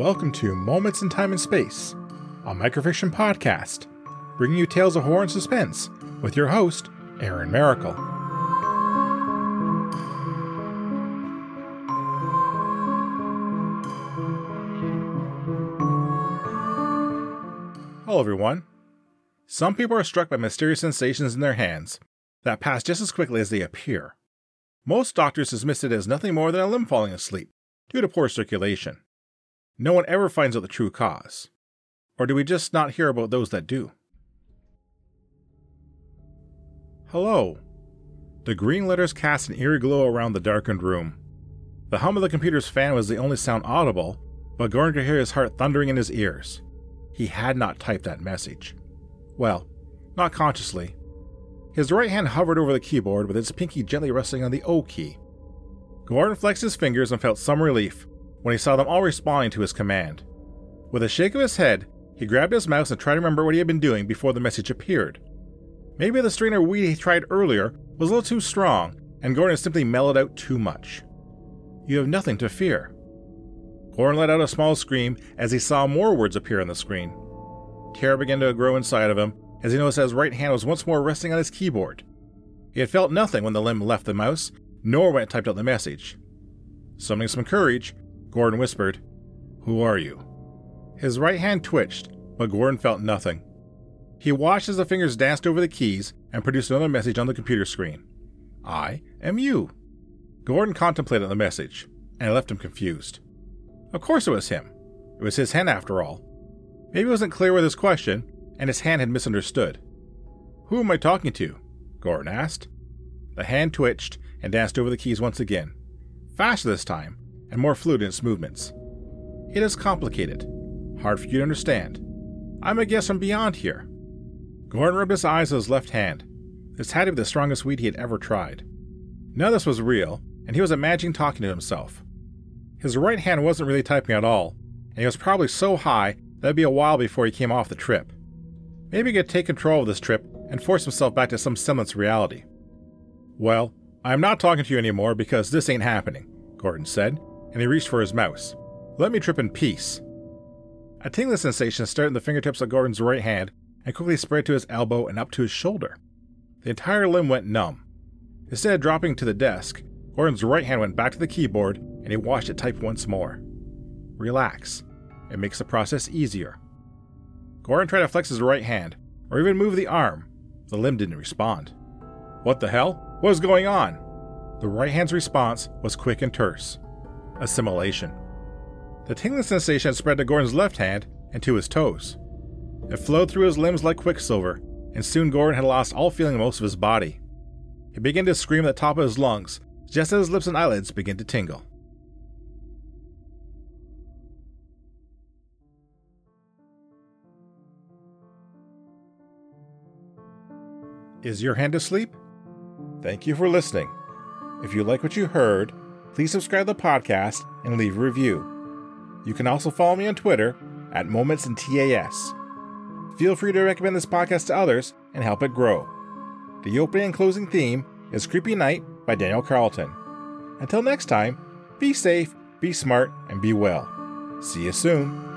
Welcome to Moments in Time and Space, a microfiction podcast, bringing you tales of horror and suspense with your host, Aaron Maracle. Hello, everyone. Some people are struck by mysterious sensations in their hands that pass just as quickly as they appear. Most doctors dismiss it as nothing more than a limb falling asleep due to poor circulation. No one ever finds out the true cause. Or do we just not hear about those that do? Hello. The green letters cast an eerie glow around the darkened room. The hum of the computer's fan was the only sound audible, but Gordon could hear his heart thundering in his ears. He had not typed that message. Well, not consciously. His right hand hovered over the keyboard with its pinky gently resting on the O key. Gordon flexed his fingers and felt some relief when he saw them all responding to his command. With a shake of his head, he grabbed his mouse and tried to remember what he had been doing before the message appeared. Maybe the strainer weed he tried earlier was a little too strong, and Gordon simply mellowed out too much. You have nothing to fear. Gordon let out a small scream as he saw more words appear on the screen. Terror began to grow inside of him as he noticed that his right hand was once more resting on his keyboard. He had felt nothing when the limb left the mouse, nor when it typed out the message. Summoning some courage, Gordon whispered, Who are you? His right hand twitched, but Gordon felt nothing. He watched as the fingers danced over the keys and produced another message on the computer screen. I am you. Gordon contemplated the message, and it left him confused. Of course it was him. It was his hand after all. Maybe he wasn't clear with his question, and his hand had misunderstood. Who am I talking to? Gordon asked. The hand twitched and danced over the keys once again, faster this time, and more fluid in its movements. It is complicated, hard for you to understand. I'm a guest from beyond here. Gordon rubbed his eyes with his left hand. This had to be the strongest weed he had ever tried. Of this was real, and he was imagining talking to himself. His right hand wasn't really typing at all, and he was probably so high that it'd be a while before he came off the trip. Maybe he could take control of this trip and force himself back to some semblance of reality. Well, I'm not talking to you anymore because this ain't happening, Gordon said, and he reached for his mouse. Let me trip in peace. A tingling sensation started in the fingertips of Gordon's right hand and quickly spread to his elbow and up to his shoulder. The entire limb went numb. Instead of dropping to the desk, Gordon's right hand went back to the keyboard and he watched it type once more. Relax. It makes the process easier. Gordon tried to flex his right hand, or even move the arm. The limb didn't respond. What the hell? What was going on? The right hand's response was quick and terse assimilation. The tingling sensation spread to Gordon's left hand and to his toes. It flowed through his limbs like quicksilver, and soon Gordon had lost all feeling of most of his body. He began to scream at the top of his lungs, just as his lips and eyelids began to tingle. Is your hand asleep? Thank you for listening. If you like what you heard, please subscribe to the podcast and leave a review. You can also follow me on Twitter at Moments in TAS. Feel free to recommend this podcast to others and help it grow. The opening and closing theme is Creepy Night by Daniel Carlton. Until next time, be safe, be smart, and be well. See you soon.